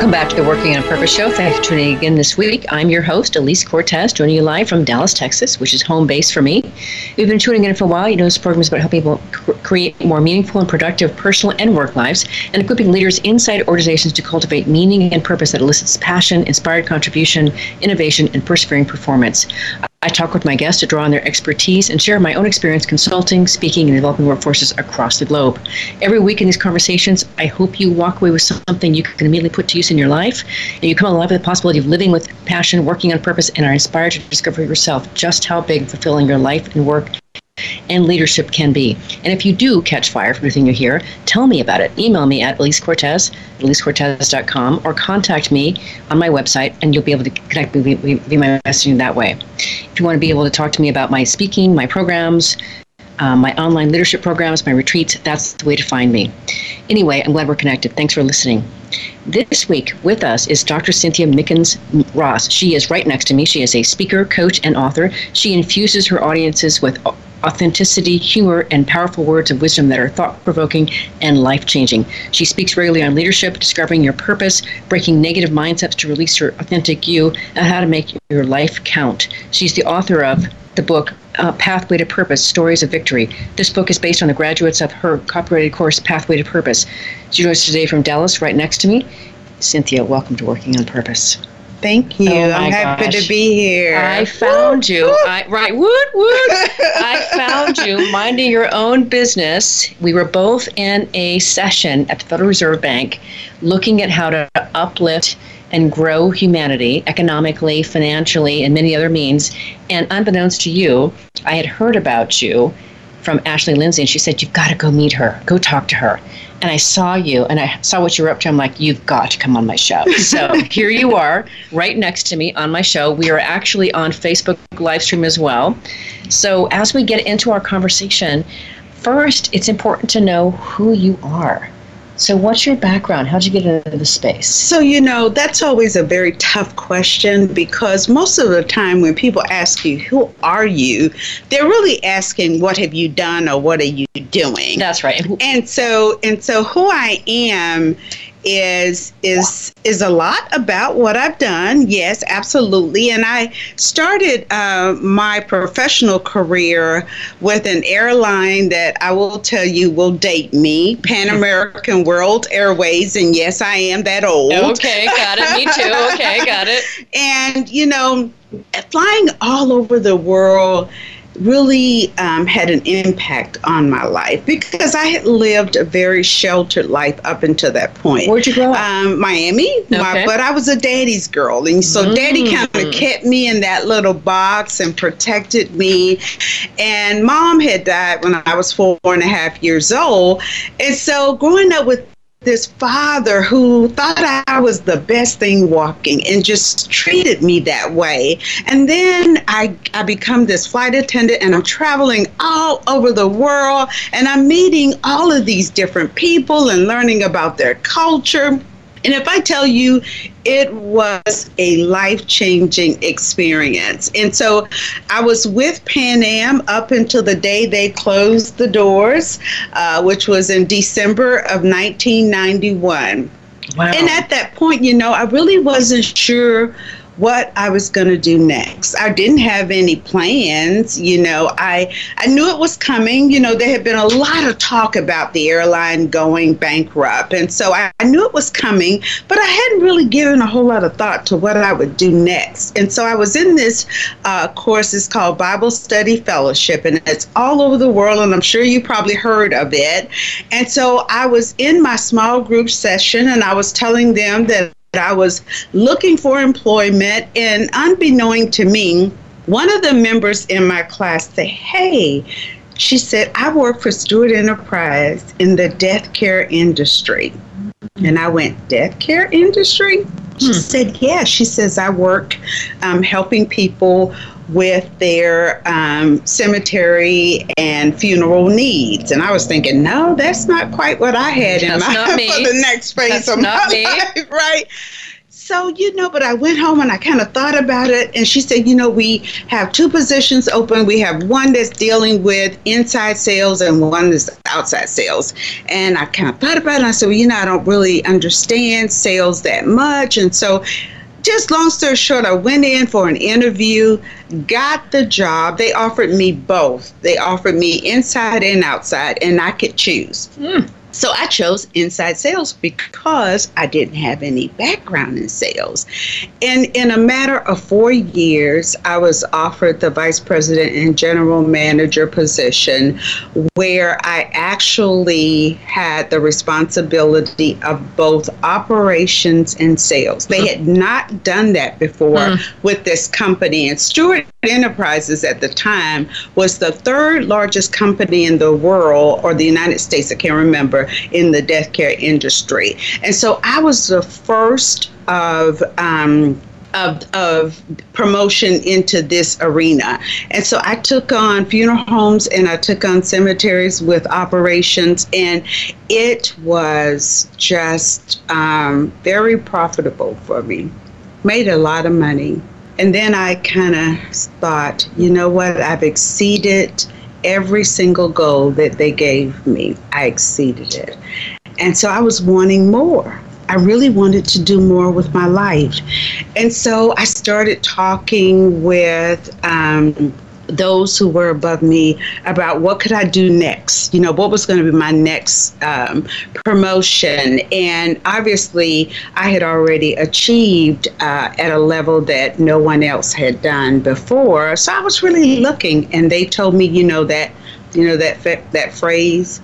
Welcome back to the Working on Purpose show. Thanks for tuning in again this week. I'm your host, Elise Cortez, joining you live from Dallas, Texas, which is home base for me. You've been tuning in for a while, you know this program is about helping people create more meaningful and productive personal and work lives and equipping leaders inside organizations to cultivate meaning and purpose that elicits passion, inspired contribution, innovation, and persevering performance. I talk with my guests to draw on their expertise and share my own experience consulting, speaking, and developing workforces across the globe. Every week in these conversations, I hope you walk away with something you can immediately put to use in your life, and you come alive with the possibility of living with passion, working on purpose, and are inspired to discover yourself just how big fulfilling your life and work and leadership can be. And if you do catch fire from everything you hear, tell me about it. Email me at Elise Cortez, EliseCortez.com, or contact me on my website, and you'll be able to connect me via my messaging that way. If you want to be able to talk to me about my speaking, my programs, um, my online leadership programs, my retreats, that's the way to find me. Anyway, I'm glad we're connected. Thanks for listening. This week with us is Dr. Cynthia Mickens Ross. She is right next to me. She is a speaker, coach, and author. She infuses her audiences with authenticity, humor, and powerful words of wisdom that are thought provoking and life changing. She speaks regularly on leadership, discovering your purpose, breaking negative mindsets to release your authentic you, and how to make your life count. She's the author of the book uh, Pathway to Purpose Stories of Victory. This book is based on the graduates of her copyrighted course, Pathway to Purpose. She joins us today from Dallas, right next to me. Cynthia, welcome to Working on Purpose. Thank you. Oh I'm happy gosh. to be here. I found you. I, right, woot, woot. I found you minding your own business. We were both in a session at the Federal Reserve Bank looking at how to uplift and grow humanity economically, financially, and many other means. And unbeknownst to you, I had heard about you from Ashley Lindsay, and she said, You've got to go meet her, go talk to her and I saw you and I saw what you were up to. I'm like, you've got to come on my show. So here you are, right next to me on my show. We are actually on Facebook live stream as well. So as we get into our conversation, first, it's important to know who you are. So, what's your background? How'd you get into the space? So, you know, that's always a very tough question because most of the time when people ask you, Who are you? they're really asking, What have you done or what are you doing? That's right. And so, and so, who I am is is is a lot about what I've done. Yes, absolutely. And I started uh, my professional career with an airline that I will tell you will date me, Pan American World Airways. And yes, I am that old. Okay, got it. Me too. Okay, got it. and you know, flying all over the world really um, had an impact on my life because I had lived a very sheltered life up until that point. Where'd you grow up? Um, Miami. Okay. My, but I was a daddy's girl. And so mm. daddy kind of kept me in that little box and protected me. And mom had died when I was four and a half years old. And so growing up with this father who thought I was the best thing walking and just treated me that way. And then I, I become this flight attendant and I'm traveling all over the world and I'm meeting all of these different people and learning about their culture. And if I tell you, it was a life changing experience. And so I was with Pan Am up until the day they closed the doors, uh, which was in December of 1991. Wow. And at that point, you know, I really wasn't sure what I was going to do next. I didn't have any plans, you know. I I knew it was coming. You know, there had been a lot of talk about the airline going bankrupt, and so I, I knew it was coming, but I hadn't really given a whole lot of thought to what I would do next. And so I was in this uh, course. It's called Bible Study Fellowship, and it's all over the world, and I'm sure you probably heard of it. And so I was in my small group session, and I was telling them that I was looking for employment, and unbeknown to me, one of the members in my class said, Hey, she said, I work for Stewart Enterprise in the death care industry. And I went, Death care industry? She hmm. said, Yeah. She says, I work um, helping people with their um, cemetery and funeral needs. And I was thinking, no, that's not quite what I had that's in mind for the next phase that's of my me. life, right? So, you know, but I went home and I kind of thought about it. And she said, you know, we have two positions open. We have one that's dealing with inside sales and one that's outside sales. And I kind of thought about it. And I said, well, you know, I don't really understand sales that much. And so, just long story short, I went in for an interview, got the job. They offered me both. They offered me inside and outside, and I could choose. Mm. So I chose inside sales because I didn't have any background in sales. And in a matter of four years, I was offered the vice president and general manager position where I actually had the responsibility of both operations and sales. They had not done that before mm. with this company. And Stewart Enterprises at the time was the third largest company in the world or the United States, I can't remember in the death care industry. And so I was the first of um, of, of promotion into this arena. And so I took on funeral homes and I took on cemeteries with operations, and it was just um, very profitable for me. Made a lot of money. And then I kind of thought, you know what, I've exceeded every single goal that they gave me, I exceeded it. And so I was wanting more. I really wanted to do more with my life. And so I started talking with um, those who were above me about what could I do next. You know, what was going to be my next um, promotion. And obviously, I had already achieved uh, at a level that no one else had done before. So I was really looking, and they told me, you know, that, you know, that that phrase.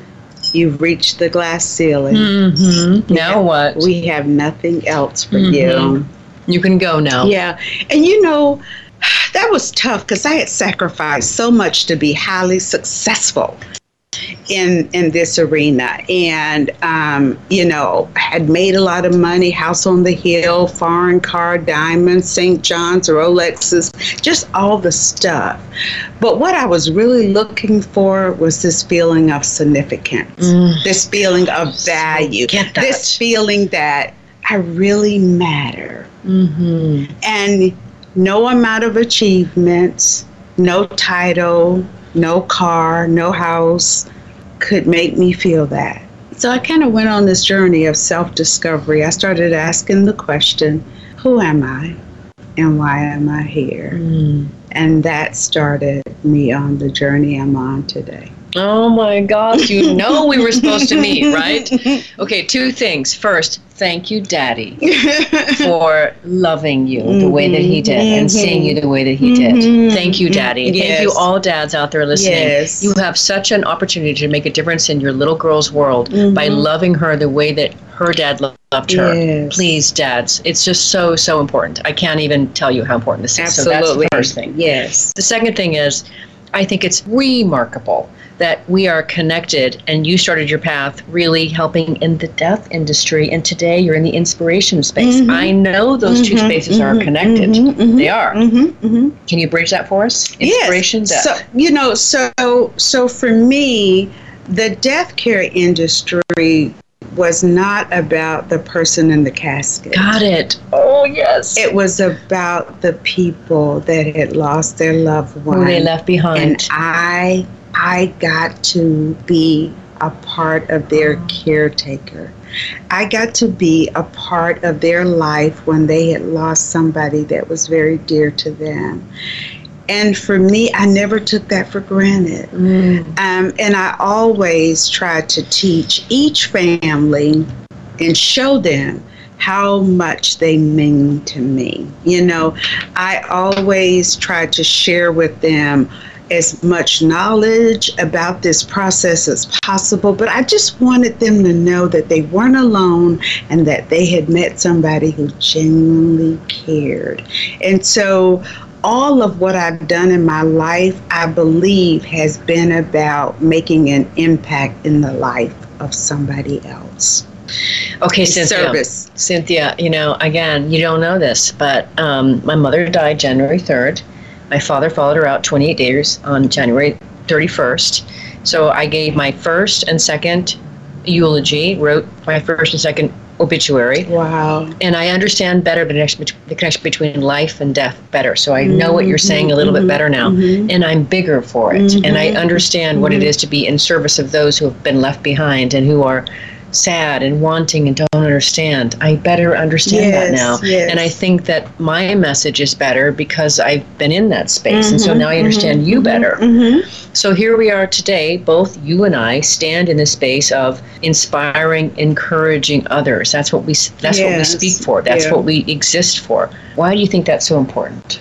You've reached the glass ceiling. Mm-hmm. Now what? We have nothing else for mm-hmm. you. You can go now. Yeah. And you know, that was tough because I had sacrificed so much to be highly successful in in this arena and um, you know had made a lot of money house on the hill foreign car diamonds st john's rolexes just all the stuff but what i was really looking for was this feeling of significance mm. this feeling of value this feeling that i really matter mm-hmm. and no amount of achievements, no title, no car, no house could make me feel that. So I kind of went on this journey of self discovery. I started asking the question who am I and why am I here? Mm. And that started me on the journey I'm on today. Oh my gosh, you know we were supposed to meet, right? Okay, two things. First, thank you, Daddy, for loving you mm-hmm. the way that he did mm-hmm. and seeing you the way that he did. Mm-hmm. Thank you, Daddy. Yes. Thank you, all dads out there listening. Yes. You have such an opportunity to make a difference in your little girl's world by mm-hmm. loving her the way that her dad loved her. Yes. Please, dads. It's just so, so important. I can't even tell you how important this is. Absolutely. So that's the first thing. Yes. The second thing is, I think it's remarkable that we are connected and you started your path really helping in the death industry and today you're in the inspiration space mm-hmm. i know those mm-hmm. two spaces mm-hmm. are connected mm-hmm. Mm-hmm. they are mm-hmm. can you bridge that for us inspiration yes. death so you know so so for me the death care industry was not about the person in the casket. Got it. Oh, yes. It was about the people that had lost their loved one. Who they left behind. And I I got to be a part of their caretaker. I got to be a part of their life when they had lost somebody that was very dear to them. And for me, I never took that for granted. Mm. Um, and I always tried to teach each family and show them how much they mean to me. You know, I always tried to share with them as much knowledge about this process as possible, but I just wanted them to know that they weren't alone and that they had met somebody who genuinely cared. And so, all of what I've done in my life, I believe, has been about making an impact in the life of somebody else. Okay, Cynthia. Service. Cynthia, you know, again, you don't know this, but um, my mother died January 3rd. My father followed her out 28 days on January 31st. So I gave my first and second eulogy, wrote my first and second obituary. Wow. And I understand better the connection, the connection between life and death better. So I know what you're saying a little Mm-hmm. bit better now. Mm-hmm. And I'm bigger for it. And I mm-hmm. understand what it mm-hmm. is to be in service of those who have been left behind and who are sad and wanting and don't understand. I better understand that now. yes. And I think that my message is better because I've been in that space. And so Mm-hmm, now I understand mm-hmm, you mm-hmm, better. Mm-hmm. So here we are today, both you and I stand in the space of inspiring, encouraging others. That's what we that's what we speak for. That's yeah. what we exist for. Why do you think that's so important?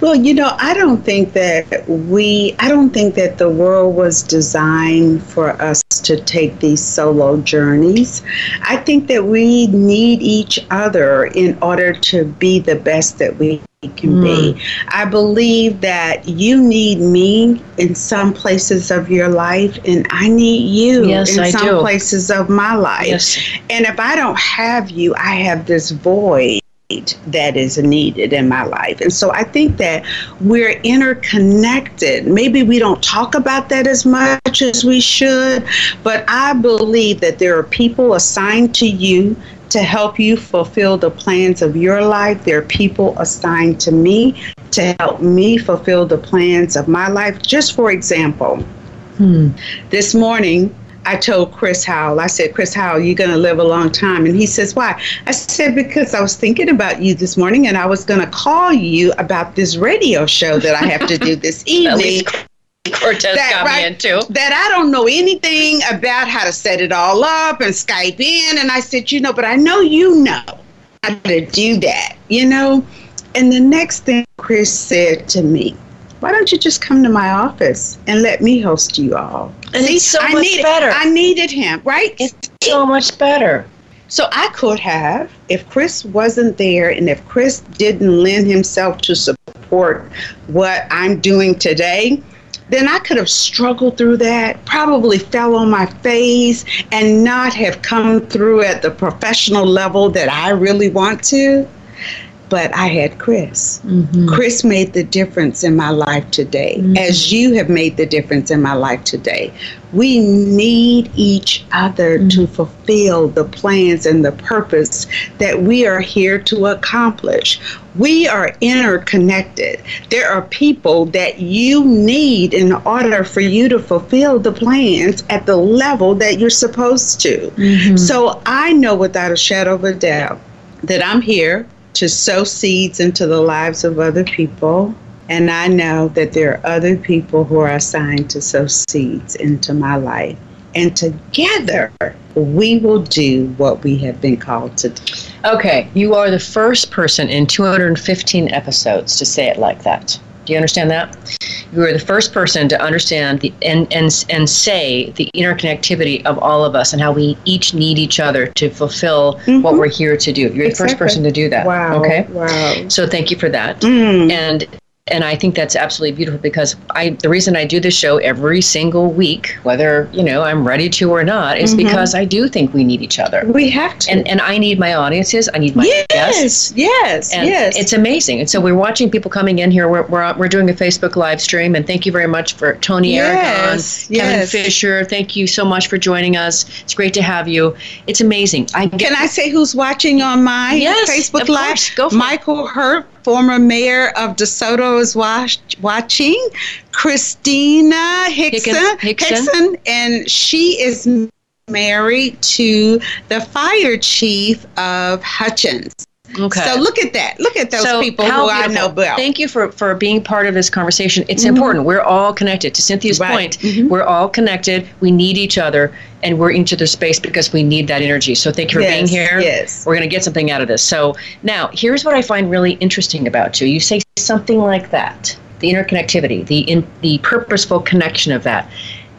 Well, you know, I don't think that we, I don't think that the world was designed for us to take these solo journeys. I think that we need each other in order to be the best that we can be. Hmm. I believe that you need me in some places of your life, and I need you Yes, in I some do. places of my life. Yes. And if I don't have you, I have this void that is needed in my life. And so I think that we're interconnected. Maybe we don't talk about that as much as we should, but I believe that there are people assigned to you to help you fulfill the plans of your life. There are people assigned to me to help me fulfill the plans of my life. Just for example, hmm. this morning, I told Chris Howell, I said, Chris Howell, you're going to live a long time. And he says, why? I said, because I was thinking about you this morning and I was going to call you about this radio show that I have to do this evening. Cortez That, got right, me into. that I don't know anything about how to set it all up and Skype in. And I said, you know, but I know you know how to do that, you know? And the next thing Chris said to me, why don't you just come to my office and let me host you all? And it's so I much needed, better. I needed him, right? It's so much better. So I could have, if Chris wasn't there and if Chris didn't lend himself to support what I'm doing today, then I could have struggled through that, probably fell on my face, and not have come through at the professional level that I really want to. But I had Chris. Mm-hmm. Chris made the difference in my life today, mm-hmm. as you have made the difference in my life today. We need each other to mm-hmm. fulfill the plans and the purpose that we are here to accomplish. We are interconnected. There are people that you need in order for you to fulfill the plans at the level that you're supposed to. So I know without a shadow of a doubt that I'm here to sow seeds into the lives of other people. And I know that there are other people who are assigned to sow seeds into my life. And together, we will do what we have been called to do. Okay, you are the first person in 215 episodes to say it like that. Do you understand that? You are the first person to understand the and and and say the interconnectivity of all of us and how we each need each other to fulfill what we're here to do. You're the first person to do that. Wow. Okay. Wow. So thank you for that. Mm. And and I think that's absolutely beautiful because I the reason I do this show every single week, whether you know I'm ready to or not, is mm-hmm. because I do think we need each other. We have to. And and I need my audiences. I need my guests. yes, yes, And yes. it's amazing. And so we're watching people coming in here. We're, we're, we're doing a Facebook live stream. And thank you very much for Tony Yes, Aragon, Kevin. Fisher. Thank you so much for joining us. It's great to have you. It's amazing. I Can I say who's watching on my Yes, Facebook of Live? course. Go for it. Michael Hurt, former mayor of DeSoto, is watch, watching. Christina Hickson, Hickson. and she is married to the fire chief of Hutchins. Okay. So look at that. Look at those So, people who I beautiful. know well. Thank you for, for being part of this conversation. It's important. We're all connected. To Cynthia's Right. Mm-hmm. point, we're all connected. We need each other, and we're in each other's space because we need that energy. So thank you for being here. yes. We're going to get something out of this. So now, here's what I find really interesting about you. You say something like that, the interconnectivity, the in, the purposeful connection of that.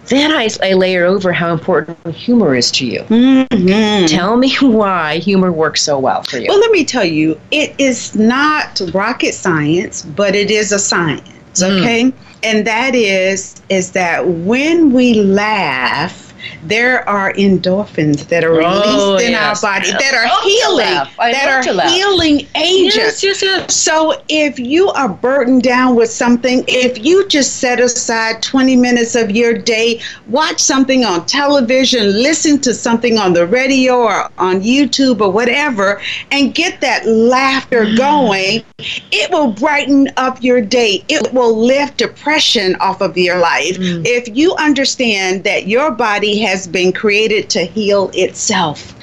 Then I, I layer over how important humor is to you. Mhm. Tell me why humor works so well for you. Well, let me tell you, it is not rocket science, but it is a science, Mm. okay? And that is is that when we laugh, there are endorphins that are released oh, in yes. our body that are healing, that are healing agents. Yes, yes, yes. So if you are burdened down with something, if you just set aside 20 minutes of your day, watch something on television, listen to something on the radio or on YouTube or whatever, and get that laughter mm. going, it will brighten up your day. It will lift depression off of your life. Mm. If you understand that your body has been created to heal itself,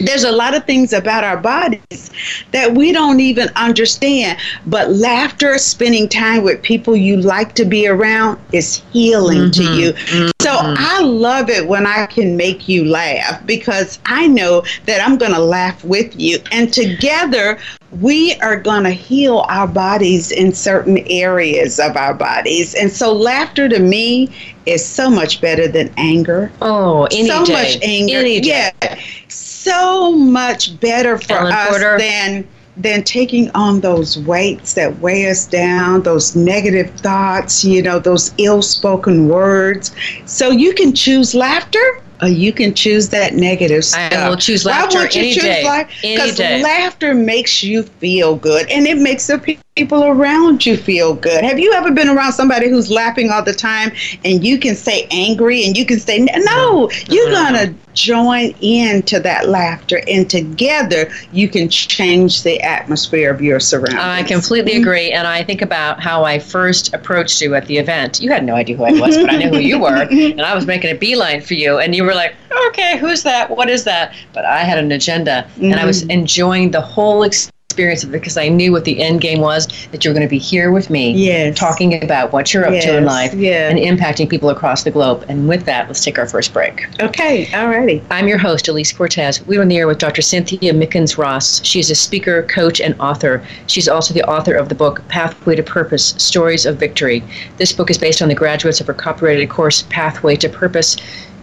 there's a lot of things about our bodies that we don't even understand. But laughter, spending time with people you like to be around, is healing mm-hmm. to you. Mm-hmm. So mm-hmm. I love it when I can make you laugh because I know that I'm going to laugh with you. And together, we are going to heal our bodies in certain areas of our bodies. And so, laughter to me is so much better than anger. Oh, any so day. much anger. Any day. Yeah, so much better for Ellen us Porter. than than taking on those weights that weigh us down, those negative thoughts, you know, those ill-spoken words. So you can choose laughter or you can choose that negative stuff. I will choose laughter Why won't you any choose day. Because laughter makes you feel good and it makes the people around you feel good. Have you ever been around somebody who's laughing all the time and you can say angry and you can say no, you're going to join into that laughter and together you can change the atmosphere of your surroundings. I completely mm-hmm. agree and I think about how I first approached you at the event. You had no idea who I was, but I knew who you were and I was making a beeline for you and you were like, "Okay, who's that? What is that?" But I had an agenda mm-hmm. and I was mm-hmm. enjoying the whole experience experience of it because I knew what the end game was that you're going to be here with me, yes. talking about what you're up yes. to in life yes. and impacting people across the globe. And with that, let's take our first break. Okay, all righty. I'm your host, Elise Cortez. We're on the air with Dr. Cynthia Mickens Ross. She's a speaker, coach, and author. She's also the author of the book Pathway to Purpose Stories of Victory. This book is based on the graduates of her copyrighted course, Pathway to Purpose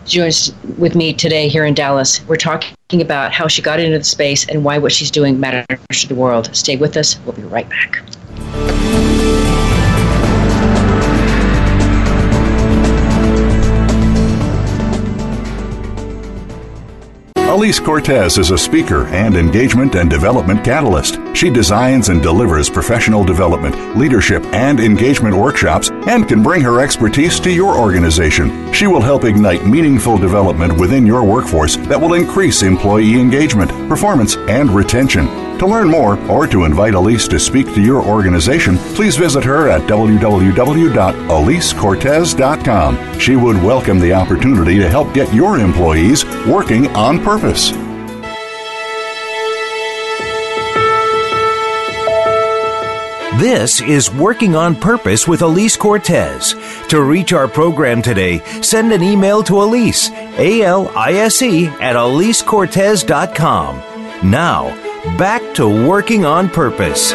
joins with me today here in Dallas. We're talking about how she got into the space and why what she's doing matters to the world. Stay with us. We'll be right back. Elise Cortez is a speaker and engagement and development catalyst. She designs and delivers professional development, leadership, and engagement workshops and can bring her expertise to your organization. She will help ignite meaningful development within your workforce that will increase employee engagement, performance, and retention. To learn more or to invite Elise to speak to your organization, please visit her at www.elisecortez.com. She would welcome the opportunity to help get your employees working on purpose. This is Working on Purpose with Elise Cortez. To reach our program today, send an email to Elise, A L I S E, at elisecortez.com. Now, back to working on purpose.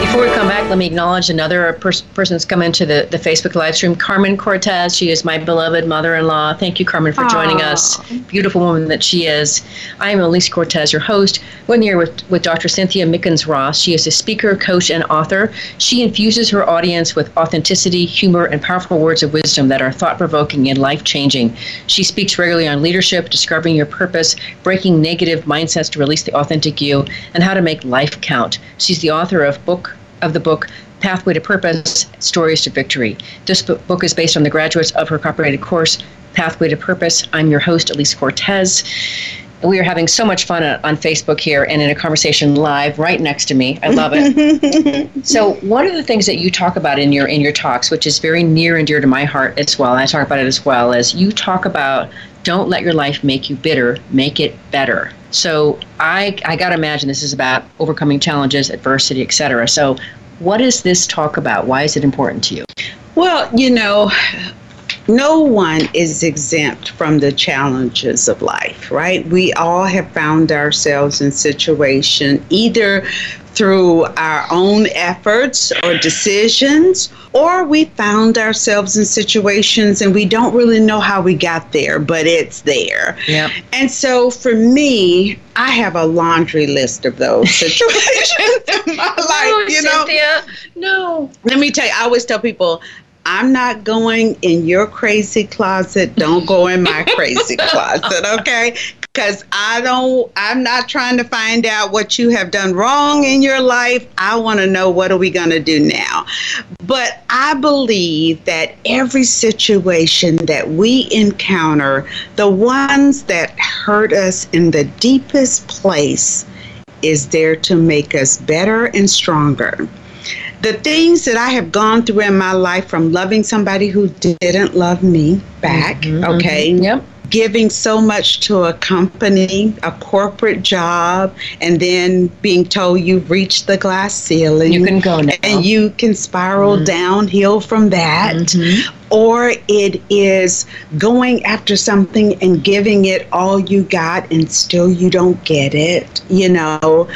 Before we come back, let me acknowledge another pers- person that's come into the, the Facebook live stream, Carmen Cortez. She is my beloved mother in law. Thank you, Carmen, for Aww. joining us. Beautiful woman that she is. I am Elise Cortez, your host. We're here with, with Dr. Cynthia Mickens Ross. She is a speaker, coach, and author. She infuses her audience with authenticity, humor, and powerful words of wisdom that are thought provoking and life changing. She speaks regularly on leadership, discovering your purpose, breaking negative mindsets to release the authentic you, and how to make life count. She's the author of book of the book Pathway to Purpose Stories to Victory. This book is based on the graduates of her copyrighted course, Pathway to Purpose. I'm your host, Elise Cortez. We are having so much fun on Facebook here and in a conversation live right next to me. I love it. so, one of the things that you talk about in your in your talks, which is very near and dear to my heart as well, and I talk about it as well, is you talk about don't let your life make you bitter, make it better. So I I got to imagine this is about overcoming challenges, adversity, etc. So what is this talk about? Why is it important to you? Well, you know, no one is exempt from the challenges of life, right? We all have found ourselves in situation either through our own efforts or decisions, or we found ourselves in situations and we don't really know how we got there, but it's there. Yeah. And so for me, I have a laundry list of those situations in my life, no, you know. Cynthia, no. Let me tell you, I always tell people I'm not going in your crazy closet. Don't go in my crazy closet, okay? Because I don't, I'm not trying to find out what you have done wrong in your life. I want to know what are we going to do now. But I believe that every situation that we encounter, the ones that hurt us in the deepest place, is there to make us better and stronger the things that I have gone through in my life from loving somebody who didn't love me back, mm-hmm, okay? Mm-hmm. Yep. Giving so much to a company, a corporate job, and then being told you've reached the glass ceiling. You can go now. And you can spiral mm-hmm. downhill from that. Mm-hmm. Or it is going after something and giving it all you got, and still you don't get it. You know,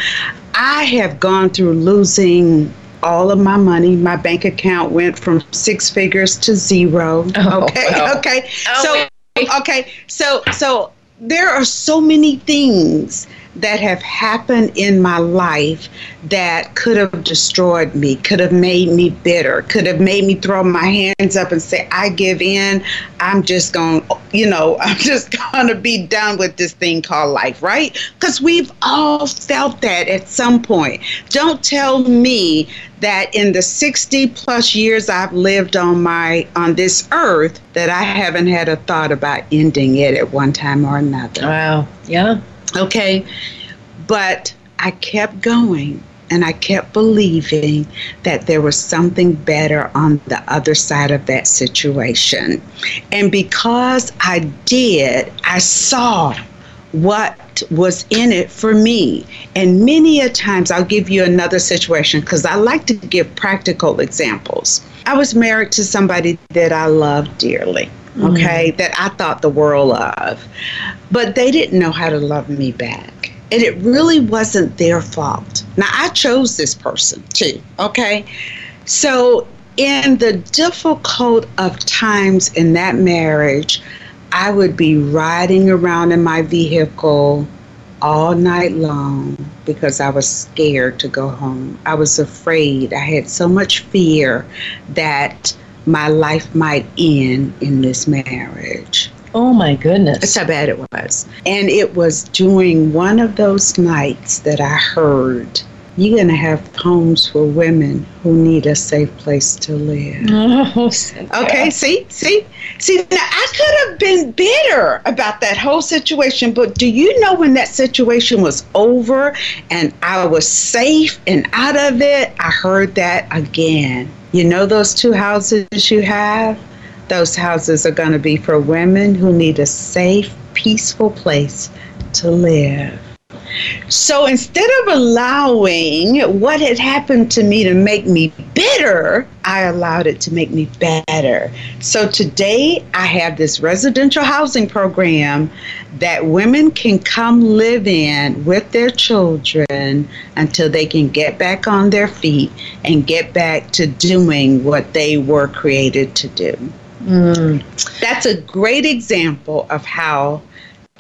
I have gone through losing all of my money. My bank account went from six figures to zero. Oh, okay. Wow. Okay. Oh, so okay. So so there are so many things that have happened in my life that could have destroyed me, could have made me bitter, could have made me throw my hands up and say, I give in. I'm just going, you know, I'm just going to be done with this thing called life, right? Because we've all felt that at some point. Don't tell me that in the 60 plus years I've lived on my on this earth that I haven't had a thought about ending it at one time or another. Wow. Yeah. Okay. But I kept going and I kept believing that there was something better on the other side of that situation. And because I did, I saw what was in it for me. And many a times, I'll give you another situation because I like to give practical examples. I was married to somebody that I loved dearly okay, mm-hmm. that I thought the world of. But they didn't know how to love me back. And it really wasn't their fault. Now, I chose this person too, okay? So, in the difficult of times in that marriage, I would be riding around in my vehicle all night long because I was scared to go home. I was afraid. I had so much fear that my life might end in this marriage. Oh my goodness. That's how bad it was. And it was during one of those nights that I heard you're going to have homes for women who need a safe place to live. Oh, okay, see, see, see. Now I could have been bitter about that whole situation, but do you know when that situation was over and I was safe and out of it? I heard that again. You know those two houses you have? Those houses are going to be for women who need a safe, peaceful place to live. So instead of allowing what had happened to me to make me bitter, I allowed it to make me better. So today I have this residential housing program that women can come live in with their children until they can get back on their feet and get back to doing what they were created to do. Mm. That's a great example of how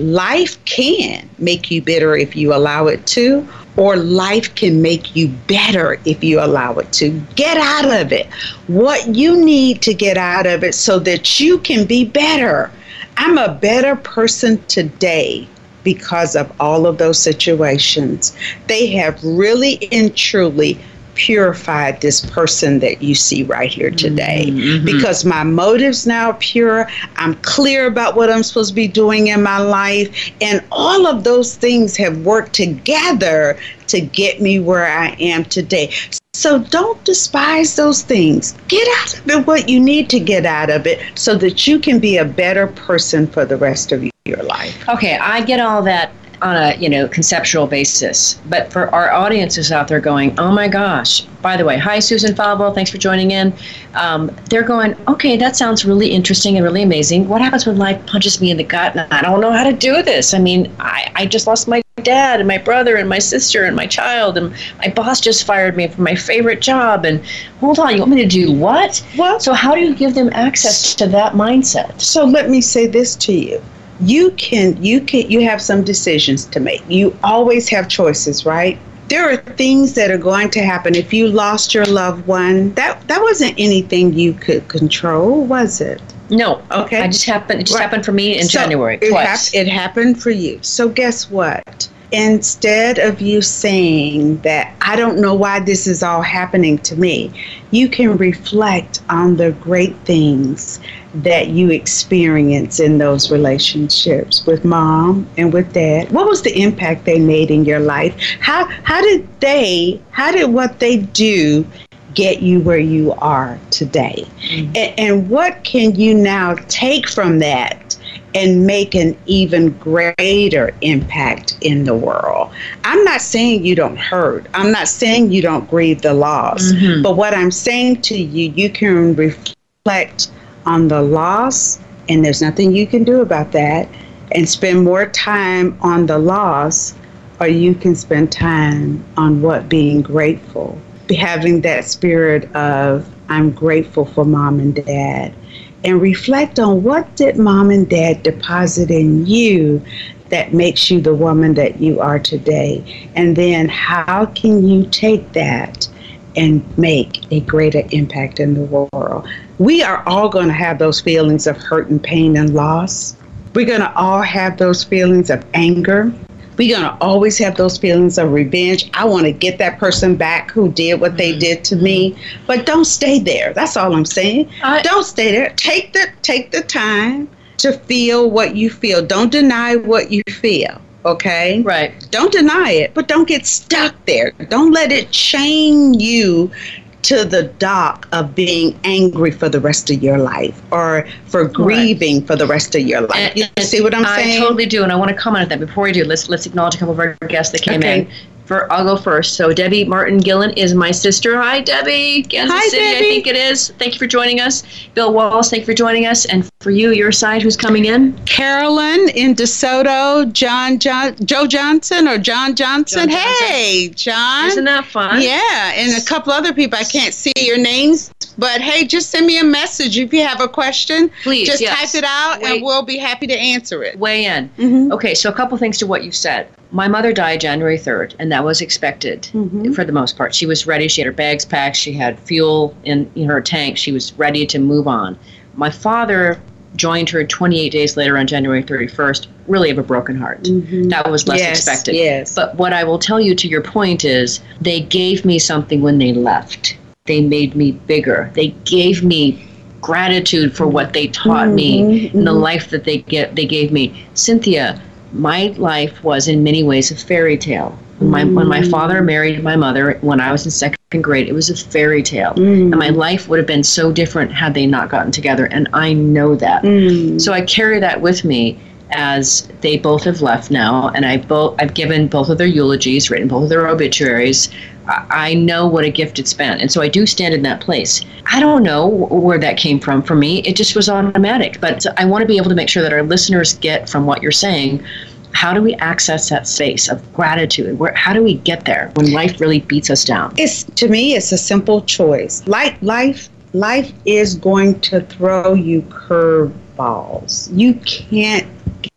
life can make you bitter if you allow it to, or life can make you better if you allow it to. Get out of it. What you need to get out of it so that you can be better. I'm a better person today because of all of those situations. They have really and truly purified this person that you see right here today. Mm-hmm. because my motives now are pure i'm clear about what i'm supposed to be doing in my life and all of those things have worked together to get me where i am today. So don't despise those things. Get out of it what you need to get out of it so that you can be a better person for the rest of your life. Okay i get all that on a you know conceptual basis. But for our audiences out there going, oh my gosh! By the way, hi Susan Falbo, thanks for joining in. Um, they're going, okay, that sounds really interesting and really amazing. What happens when life punches me in the gut and I don't know how to do this? I mean, I, I just lost my dad and my brother and my sister and my child and my boss just fired me from my favorite job and hold on you want me to do what what so how do you give them access to that mindset so let me say this to you you can you can you have some decisions to make you always have choices right there are things that are going to happen. If you lost your loved one, that that wasn't anything you could control, was it? No. Okay. I just happened. It just right. happened for me in so January. It, twice. Hap- it happened for you. So guess what? Instead of you saying that I don't know why this is all happening to me, you can reflect on the great things that you experience in those relationships with mom and with dad. What was the impact they made in your life? How how did they how did what they do get you where you are today? Mm-hmm. and, and what can you now take from that and make an even greater impact in the world. I'm not saying you don't hurt. I'm not saying you don't grieve the loss. Mm-hmm. But what I'm saying to you, you can reflect on the loss, and there's nothing you can do about that, and spend more time on the loss, or you can spend time on what being grateful. Having that spirit of, I'm grateful for mom and dad. And reflect on what did mom and dad deposit in you that makes you the woman that you are today? And then how can you take that and make a greater impact in the world? we are all going to have those feelings of hurt and pain and loss. We're going to all have those feelings of anger. We're going to always have those feelings of revenge. I want to get that person back who did what they mm-hmm. did to me. But don't stay there. That's all I'm saying. I, don't stay there. Take the take the time to feel what you feel. Don't deny what you feel. Okay? Right. Don't deny it, but don't get stuck there. Don't let it chain you to the dock of being angry for the rest of your life or for grieving right. for the rest of your life. And, you see what I'm I saying? I totally do, and I want to comment on that. Before we do, let's let's acknowledge a couple of our guests that came okay. in for I'll go first. So Debbie Martin Gillen is my sister. Hi Debbie, Kansas Hi, City, Debbie. I think it is. Thank you for joining us. Bill Wallace, thank you for joining us. And for you, your side, who's coming in? Carolyn in DeSoto, John, John Joe Johnson or John Johnson. John hey, John. Isn't that fun? Yeah, and a couple other people. I can't see your names, but hey, just send me a message if you have a question. Please, just yes. type it out, and we'll be happy to answer it. Weigh in. Mm-hmm. Okay, so a couple things to what you said. My mother died January 3rd, and that was expected mm-hmm. for the most part. She was ready. She had her bags packed. She had fuel in, in her tank. She was ready to move on. My father joined her 28 days later on January 31st, really of a broken heart. Mm-hmm. That was less yes, expected. Yes. But what I will tell you to your point is they gave me something when they left. They made me bigger. They gave me gratitude for what they taught mm-hmm, me and the mm-hmm. life that they get they gave me. Cynthia, my life was in many ways a fairy tale. When my, when my father married my mother when I was in second grade, it was a fairy tale. Mm. And my life would have been so different had they not gotten together. And I know that. Mm. So I carry that with me as they both have left now. And I both, I've given both of their eulogies, written both of their obituaries. I know what a gift it's been. And so I do stand in that place. I don't know where that came from for me. It just was automatic. But I want to be able to make sure that our listeners get from what you're saying how do we access that space of gratitude? Where, how do we get there when life really beats us down? It's to me, it's a simple choice. Life, life, life is going to throw you curveballs. You can't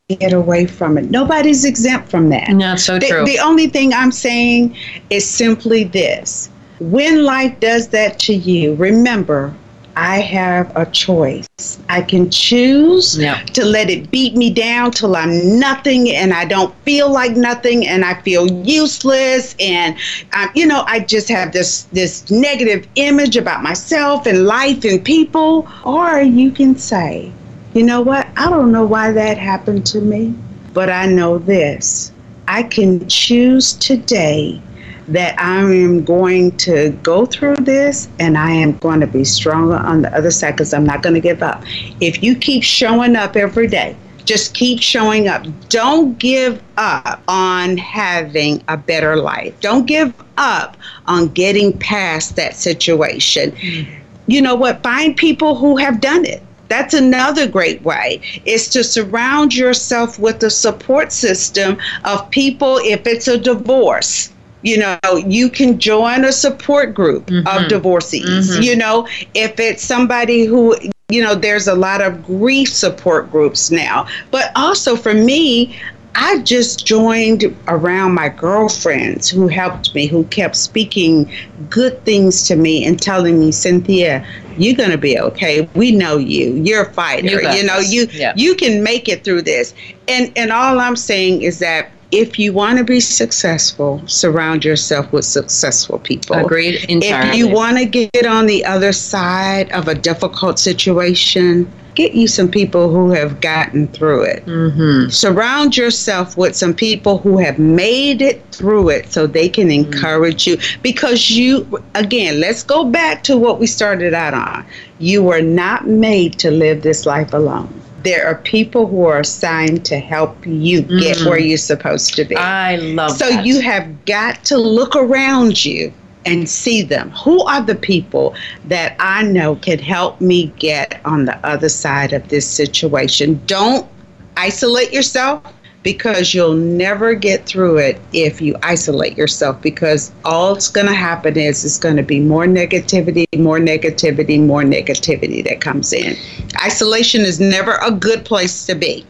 get away from it. Nobody's exempt from that. No, so the, true. The only thing I'm saying is simply this. When life does that to you, remember I have a choice. I can choose yeah. to let it beat me down till I'm nothing and I don't feel like nothing and I feel useless and um, you know I just have this this negative image about myself and life and people. Or you can say, you know what? I don't know why that happened to me, but I know this. I can choose today that I am going to go through this and I am going to be stronger on the other side because I'm not going to give up. If you keep showing up every day, just keep showing up. Don't give up on having a better life. Don't give up on getting past that situation. Mm-hmm. You know what? Find people who have done it. That's another great way is to surround yourself with a support system of people if it's a divorce you know you can join a support group mm-hmm. of divorcees mm-hmm. you know if it's somebody who you know there's a lot of grief support groups now but also for me I just joined around my girlfriends who helped me, who kept speaking good things to me and telling me, Cynthia, you're going to be okay. We know you. You're a fighter. You, you know, you yeah. you can make it through this. And and all I'm saying is that if you want to be successful, surround yourself with successful people. Agreed. Entirely. If you want to get on the other side of a difficult situation, get you some people who have gotten through it. Mm-hmm. Surround yourself with some people who have made it through it so they can mm-hmm. encourage you. Because you, again, let's go back to what we started out on. You were not made to live this life alone there are people who are assigned to help you get mm. where you're supposed to be. I love so that. you have got to look around you and see them. Who are the people that I know can help me get on the other side of this situation? Don't isolate yourself because you'll never get through it if you isolate yourself because all it's going to happen is it's going to be more negativity more negativity more negativity that comes in isolation is never a good place to be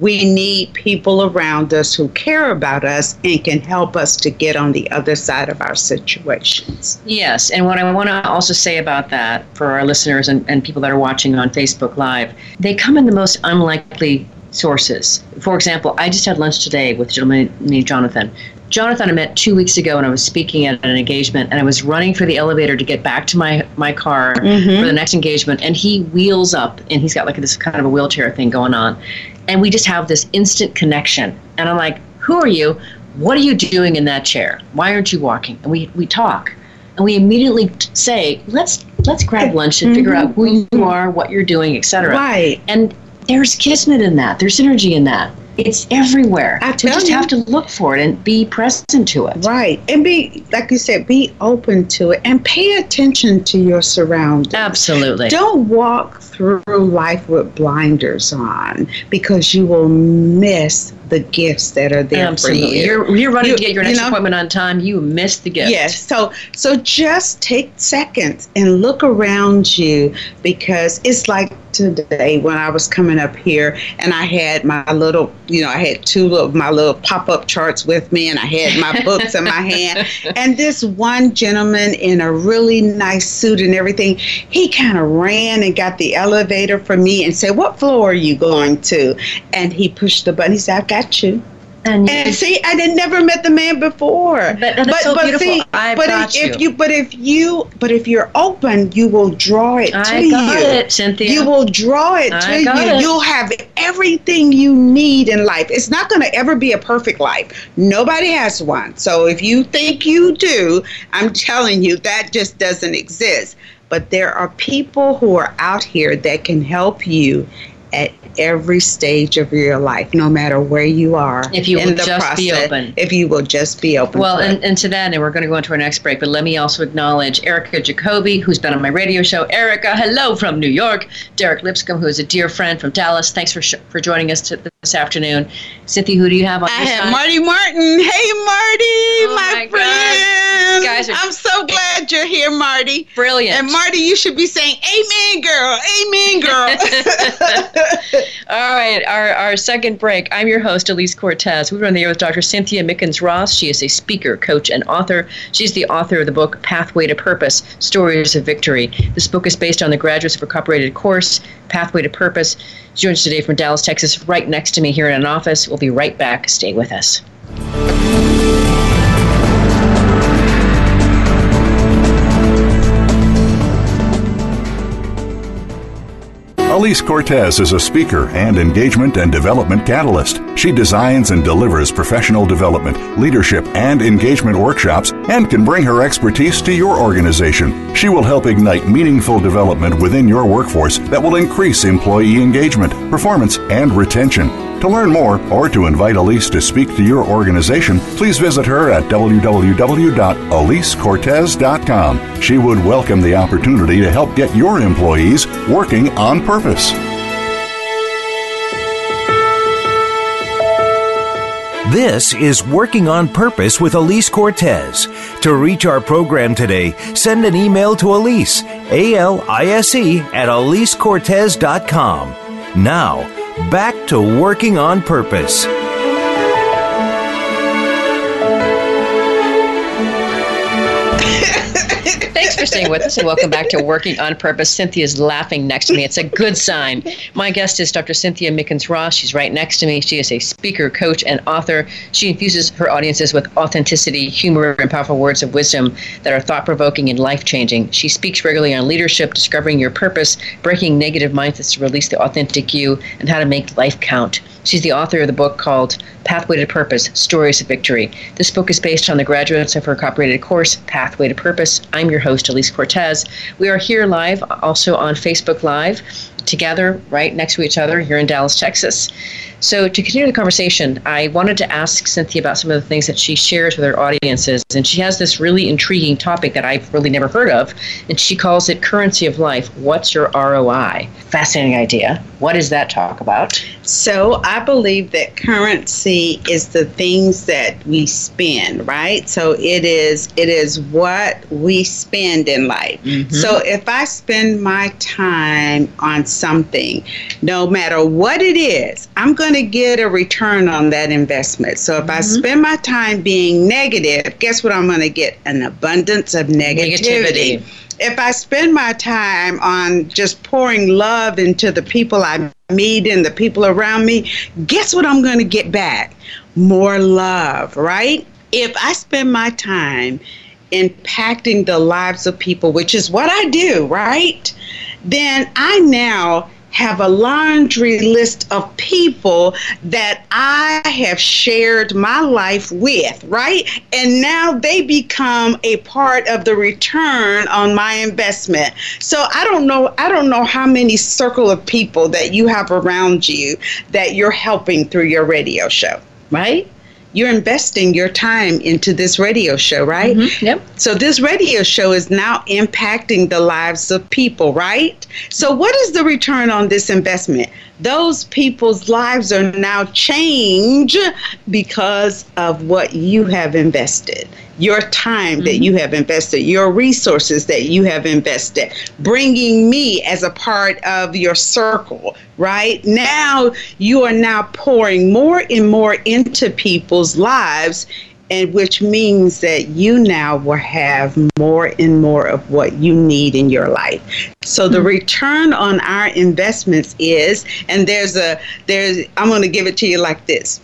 we need people around us who care about us and can help us to get on the other side of our situations. Yes, and what I want to also say about that for our listeners and, and people that are watching on Facebook Live, they come in the most unlikely sources. For example, I just had lunch today with a gentleman named Jonathan. Jonathan I met two weeks ago, and I was speaking at an engagement, and I was running for the elevator to get back to my my car mm-hmm. for the next engagement, and he wheels up, and he's got like this kind of a wheelchair thing going on, and we just have this instant connection, and I'm like, "Who are you? What are you doing in that chair? Why aren't you walking?" And we we talk, and we immediately say, "Let's let's grab lunch and mm-hmm. figure out who you are, what you're doing, etc." Right, and there's kismet in that. There's energy in that. It's everywhere. I just you. have to look for it and be present to it. Right. And be, like you said, be open to it and pay attention to your surroundings. Absolutely. Don't walk through life with blinders on because you will miss the gifts that are there Absolutely. for you. You're, you're running you, to get your next you know, appointment on time. You miss the gift. Yes. So so just take seconds and look around you because it's like today when I was coming up here and I had my little, you know, I had two of my little pop up charts with me and I had my books in my hand. And this one gentleman in a really nice suit and everything, he kind of ran and got the elevator for me and said, What floor are you going to? And he pushed the button. He said, I've got you. And, and see, I had never met the man before. But, but, so but see, I've but if, you. if, you. but if you, but if you're open, you will draw it I to got you. It, Cynthia. You will draw it I to you. It. You'll have everything you need in life. It's not going to ever be a perfect life. Nobody has one. So if you think you do, I'm telling you that just doesn't exist. But there are people who are out here that can help you at every stage of your life, no matter where you are. If you will just process, be open. If you will just be open. Well, and, and to that, and we're going to go into our next break, but let me also acknowledge Erica Jacoby, who's been on my radio show. Erica, hello from New York. Derek Lipscomb, who is a dear friend from Dallas. Thanks for, sh- for joining us to, this afternoon. Cynthia, who do you have on I have side? Marty Martin. Hey, Marty, oh my, my friend. Guys, are, I'm so glad you're here, Marty. Brilliant. And Marty, you should be saying, Amen, girl. Amen, girl. All right, our, our second break. I'm your host, Elise Cortez. We're on the air with Dr. Cynthia Mickens Ross. She is a speaker, coach, and author. She's the author of the book Pathway to Purpose Stories of Victory. This book is based on the Graduates of Incorporated course, Pathway to Purpose. She joins today from Dallas, Texas, right next to me here in an office. We'll be right back. Stay with us. Elise Cortez is a speaker and engagement and development catalyst. She designs and delivers professional development, leadership, and engagement workshops and can bring her expertise to your organization. She will help ignite meaningful development within your workforce that will increase employee engagement, performance, and retention. To learn more or to invite Elise to speak to your organization, please visit her at www.elisecortez.com. She would welcome the opportunity to help get your employees working on purpose. This is Working on Purpose with Elise Cortez. To reach our program today, send an email to Elise, A L I S E, at elisecortez.com. Now, back to working on purpose. For staying with us and welcome back to Working on Purpose. Cynthia's laughing next to me. It's a good sign. My guest is Dr. Cynthia Mickens Ross. She's right next to me. She is a speaker, coach, and author. She infuses her audiences with authenticity, humor, and powerful words of wisdom that are thought provoking and life changing. She speaks regularly on leadership, discovering your purpose, breaking negative mindsets to release the authentic you, and how to make life count. She's the author of the book called Pathway to Purpose Stories of Victory. This book is based on the graduates of her copyrighted course, Pathway to Purpose. I'm your host, Elise Cortez. We are here live, also on Facebook Live, together right next to each other here in Dallas, Texas. So, to continue the conversation, I wanted to ask Cynthia about some of the things that she shares with her audiences. And she has this really intriguing topic that I've really never heard of, and she calls it currency of life. What's your ROI? Fascinating idea. What does that talk about? So, I believe that currency is the things that we spend, right? So, it is it is what we spend in life. Mm-hmm. So, if I spend my time on something, no matter what it is, I'm going to get a return on that investment. So if mm-hmm. I spend my time being negative, guess what I'm going to get? An abundance of negativity. negativity. If I spend my time on just pouring love into the people I meet and the people around me, guess what I'm going to get back? More love, right? If I spend my time impacting the lives of people, which is what I do, right? Then I now have a laundry list of people that I have shared my life with, right? And now they become a part of the return on my investment. So I don't know I don't know how many circle of people that you have around you that you're helping through your radio show, right? You're investing your time into this radio show, right? Mm-hmm. Yep. So this radio show is now impacting the lives of people, right? So what is the return on this investment? Those people's lives are now changed because of what you have invested your time that mm-hmm. you have invested, your resources that you have invested, bringing me as a part of your circle, right? Now you are now pouring more and more into people's lives. And which means that you now will have more and more of what you need in your life. So the mm-hmm. return on our investments is, and there's a there's I'm going to give it to you like this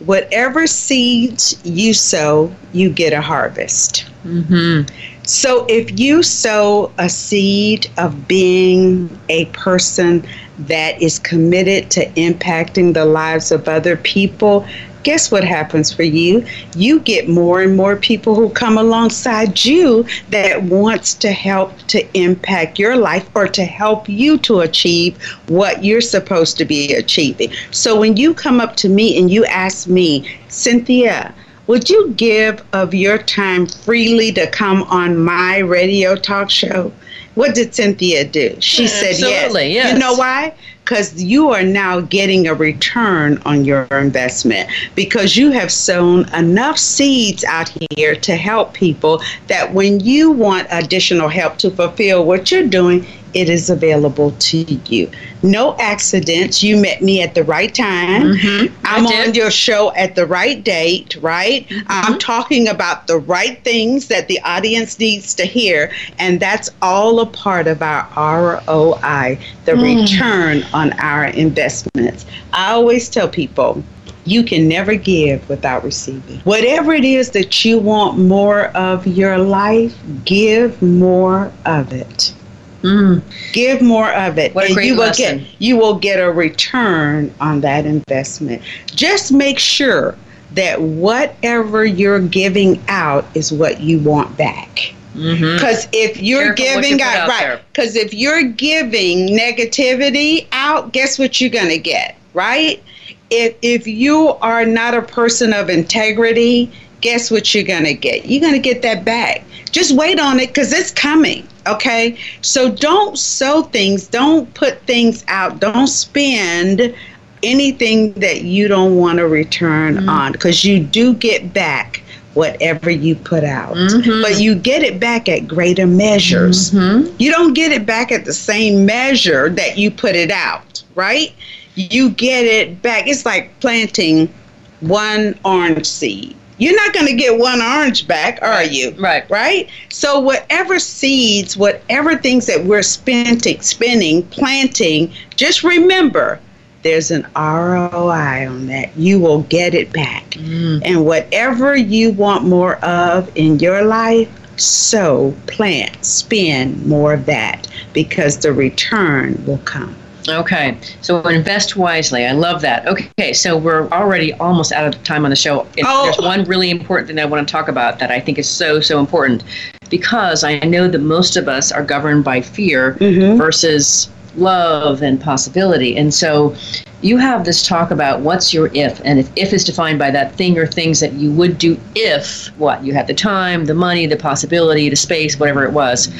whatever seeds you sow, you get a harvest. Mm-hmm. So if you sow a seed of being a person that is committed to impacting the lives of other people, guess what happens for you? You get more and more people who come alongside you that wants to help to impact your life or to help you to achieve what you're supposed to be achieving. So when you come up to me and you ask me, Cynthia, would you give of your time freely to come on my radio talk show? What did Cynthia do? She said yes. yes. You know why? Because you are now getting a return on your investment because you have sown enough seeds out here to help people that when you want additional help to fulfill what you're doing, it is available to you. No accidents. You met me at the right time. Mm-hmm. I'm on your show at the right date, right? Mm-hmm. I'm talking about the right things that the audience needs to hear. And that's all a part of our ROI, the mm. return on our investments. I always tell people, you can never give without receiving. Whatever it is that you want more of your life, give more of it. Mm. Give more of it, and you will lesson. get you will get a return on that investment. Just make sure that whatever you're giving out is what you want back. Because mm-hmm. if you're Careful giving you out, right, because if you're giving negativity out, guess what you're going to get, right? If if you are not a person of integrity, guess what you're going to get? You're going to get that back. Just wait on it because it's coming. Okay. So don't sow things, don't put things out, don't spend anything that you don't want to return mm-hmm. on because you do get back whatever you put out. Mm-hmm. But you get it back at greater measures. Mm-hmm. You don't get it back at the same measure that you put it out, right? You get it back. It's like planting one orange seed you're not going to get one orange back, are right. you? Right. Right? So, whatever seeds, whatever things that we're spending, spinning, planting, just remember there's an ROI on that. You will get it back. Mm. And whatever you want more of in your life, sow, plant, spend more of that because the return will come. Okay, so invest wisely. I love that. Okay, so we're already almost out of time on the show. Oh. There's one really important thing I want to talk about that I think is so, so important because I know that most of us are governed by fear mm-hmm. versus love and possibility. And so you have this talk about what's your if, and if if is defined by that thing or things that you would do if what? You had the time, the money, the possibility, the space, whatever it was.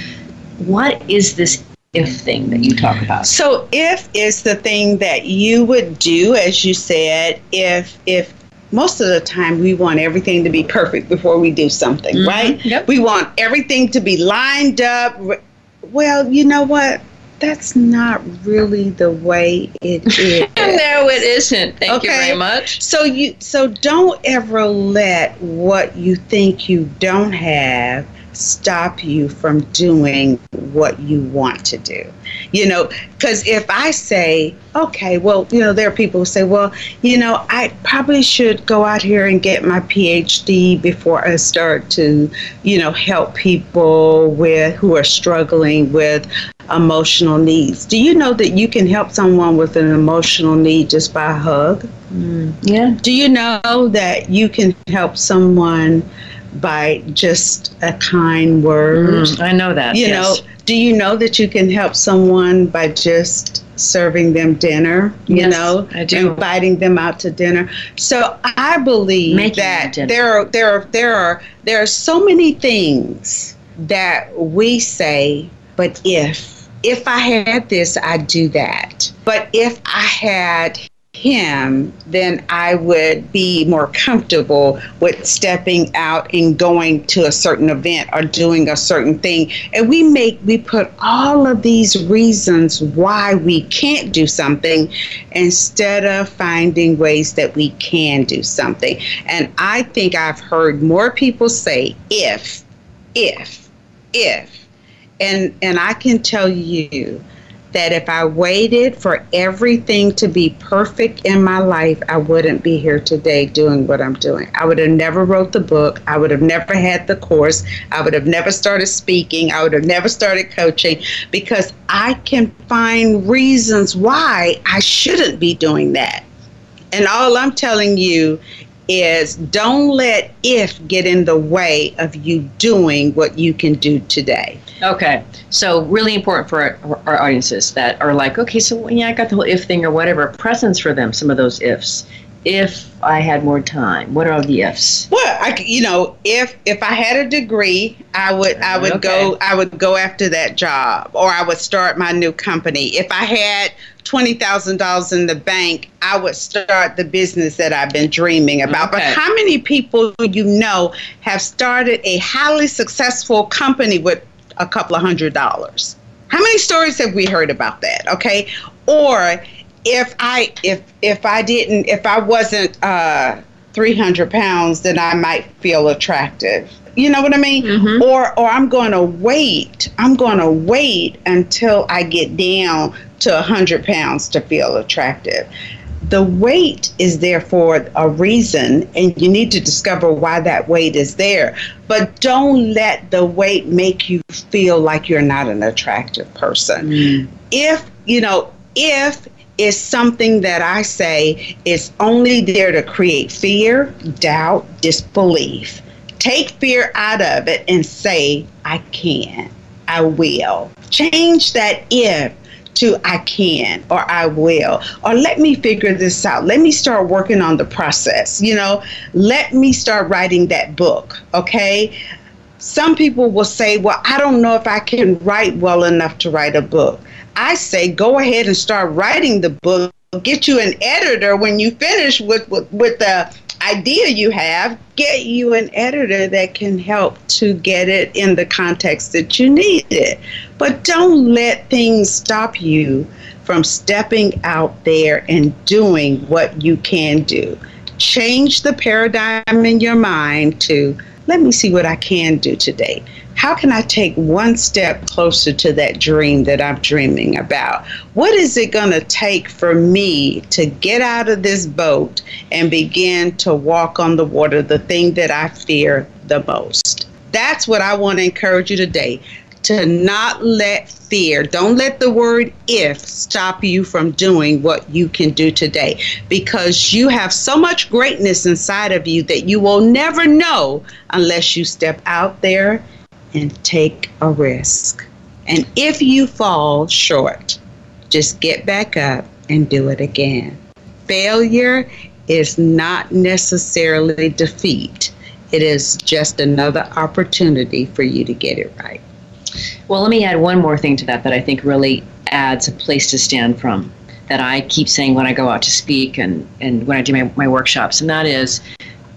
What is this if thing that you talk about? So if is the thing that you would do, as you said, if if most of the time we want everything to be perfect before we do something, mm-hmm. right? Yep. We want everything to be lined up. Well, you know what? That's not really the way it is. no, it isn't. Thank okay? you very much. So you so don't ever let what you think you don't have stop you from doing what you want to do. You know, because if I say, okay, well, you know, there are people who say, well, you know, I probably should go out here and get my PhD before I start to, you know, help people with who are struggling with emotional needs. Do you know that you can help someone with an emotional need just by a hug? Mm, yeah. Do you know that you can help someone by just a kind word. Mm, I know that. You yes. know, do you know that you can help someone by just serving them dinner? You yes, know, I do. inviting them out to dinner. So I believe Making that there are there are there are there are so many things that we say, but if if I had this, I'd do that. But if I had him, then I would be more comfortable with stepping out and going to a certain event or doing a certain thing. And we make, we put all of these reasons why we can't do something instead of finding ways that we can do something. And I think I've heard more people say, if, if, if. And, and I can tell you, that if I waited for everything to be perfect in my life, I wouldn't be here today doing what I'm doing. I would have never wrote the book. I would have never had the course. I would have never started speaking. I would have never started coaching because I can find reasons why I shouldn't be doing that. And all I'm telling you is don't let if get in the way of you doing what you can do today. Okay, so really important for our, our, audiences that are like, okay, so yeah, I got the whole if thing or whatever. Presence for them, some of those ifs. If I had more time, what are the ifs? Well, I, you know, if if I had a degree, I would I would okay. go I would go after that job, or I would start my new company. If I had twenty thousand dollars in the bank, I would start the business that I've been dreaming about. Okay. But how many people you know have started a highly successful company with a couple of hundred dollars. How many stories have we heard about that? Okay, or if I if if I didn't if I wasn't uh, 300 pounds, then I might feel attractive. You know what I mean? Mm-hmm. Or or I'm going to wait. I'm going to wait until I get down to 100 pounds to feel attractive the weight is there for a reason, and you need to discover why that weight is there. But don't let the weight make you feel like you're not an attractive person. Mm. If, you know, if is something that I say is only there to create fear, doubt, disbelief. Take fear out of it and say, I can, I will. Change that if to I can or I will or let me figure this out. Let me start working on the process. You know, let me start writing that book. Okay. Some people will say, Well, I don't know if I can write well enough to write a book. I say, Go ahead and start writing the book. Get you an editor when you finish with, with, with the idea you have, get you an editor that can help to get it in the context that you need it. But don't let things stop you from stepping out there and doing what you can do. change the paradigm in your mind to let me see what I can do today. How can I take one step closer to that dream that I'm dreaming about? What is it going to take for me to get out of this boat and begin to walk on the water, the thing that I fear the most? That's what I want to encourage you today to not let fear, don't let the word if stop you from doing what you can do today because you have so much greatness inside of you that you will never know unless you step out there and take a risk. And if you fall short, just get back up and do it again. Failure is not necessarily defeat. It is just another opportunity for you to get it right. Well, let me add one more thing to that that I think really adds a place to stand from that I keep saying when I go out to speak and, and when I do my, my workshops, and that is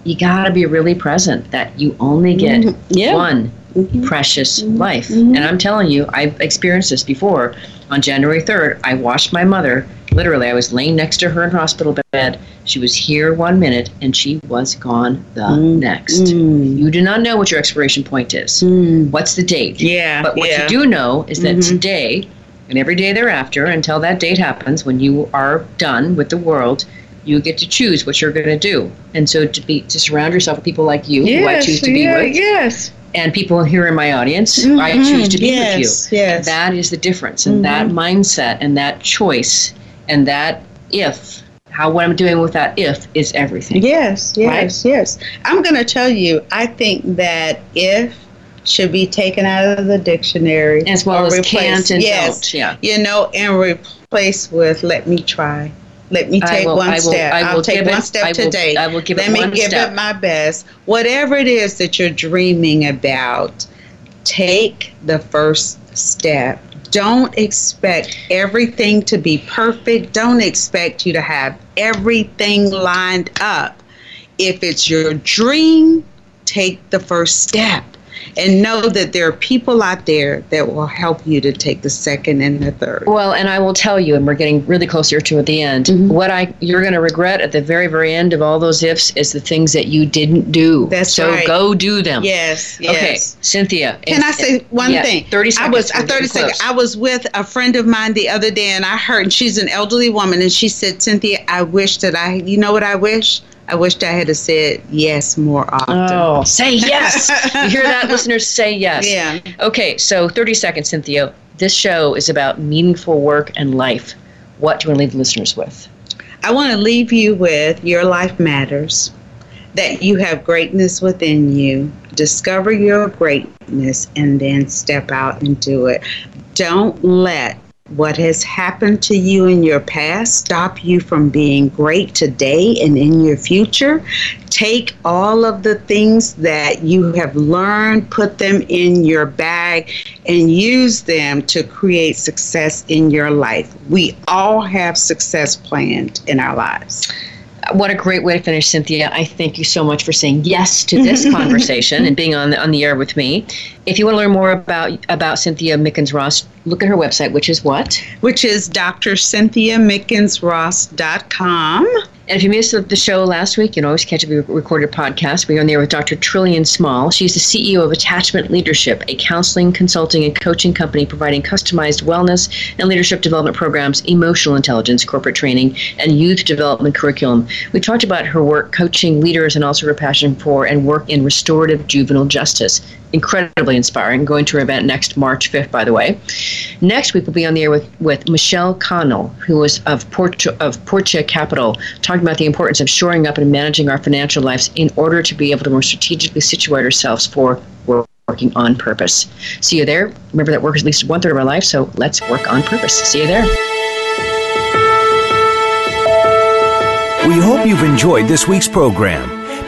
you got to be really present that you only get mm-hmm. yeah. one mm-hmm. precious mm-hmm. life. Mm-hmm. And I'm telling you, I've experienced this before. On January 3rd, I watched my mother. Literally, I was laying next to her in hospital bed. She was here one minute and she was gone the mm. next. Mm. You do not know what your expiration point is. Mm. What's the date? Yeah. But what yeah. you do know is that mm-hmm. today and every day thereafter, until that date happens, when you are done with the world, you get to choose what you're going to do. And so to be to surround yourself with people like you, yes, who I choose to be yeah, with, yes, and people here in my audience, mm-hmm. I choose to be yes, with you. Yes. That is the difference. And mm-hmm. that mindset and that choice and that if, how what I'm doing with that if is everything. Yes, yes, right? yes. I'm going to tell you, I think that if should be taken out of the dictionary. As well as can't and yes, don't. Yeah. You know, and replace with let me try. Let me take will, one I will, step. I will take one it, step I will, today. I will give Let it me give step. it my best. Whatever it is that you're dreaming about, take the first step. Don't expect everything to be perfect. Don't expect you to have everything lined up. If it's your dream, take the first step and know that there are people out there that will help you to take the second and the third. Well, and I will tell you, and we're getting really closer to the end. Mm-hmm. What I you're going to regret at the very very end of all those ifs is the things that you didn't do. That's so right. go do them. Yes. yes. Okay, Cynthia. Can I say one yeah, thing? Thirty seconds. I was uh, thirty seconds. I was with a friend of mine the other day, and I heard and she's an elderly woman, and she said, "Cynthia, I wish that I. You know what I wish." I wished I had said yes more often. Oh, say yes. you hear that, listeners? Say yes. Yeah. Okay, so 30 seconds, Cynthia. This show is about meaningful work and life. What do you want to leave the listeners with? I want to leave you with your life matters, that you have greatness within you. Discover your greatness and then step out and do it. Don't let what has happened to you in your past stop you from being great today and in your future. Take all of the things that you have learned, put them in your bag, and use them to create success in your life. We all have success planned in our lives what a great way to finish, Cynthia. I thank you so much for saying yes to this conversation and being on the, on the air with me. If you want to learn more about about Cynthia Mickens Ross, look at her website, which is what? Which is drcynthiamickensross.com. And if you missed the show last week, you can always catch a recorded podcast. We're on there with Dr. Trillian Small. She's the CEO of Attachment Leadership, a counseling, consulting, and coaching company providing customized wellness and leadership development programs, emotional intelligence, corporate training, and youth development curriculum. We talked about her work coaching leaders and also her passion for and work in restorative juvenile justice incredibly inspiring. Going to her event next March 5th, by the way. Next week, we'll be on the air with, with Michelle Connell, who is of Portia, of Portia Capital, talking about the importance of shoring up and managing our financial lives in order to be able to more strategically situate ourselves for working on purpose. See you there. Remember that work is at least one third of our life, so let's work on purpose. See you there. We hope you've enjoyed this week's program.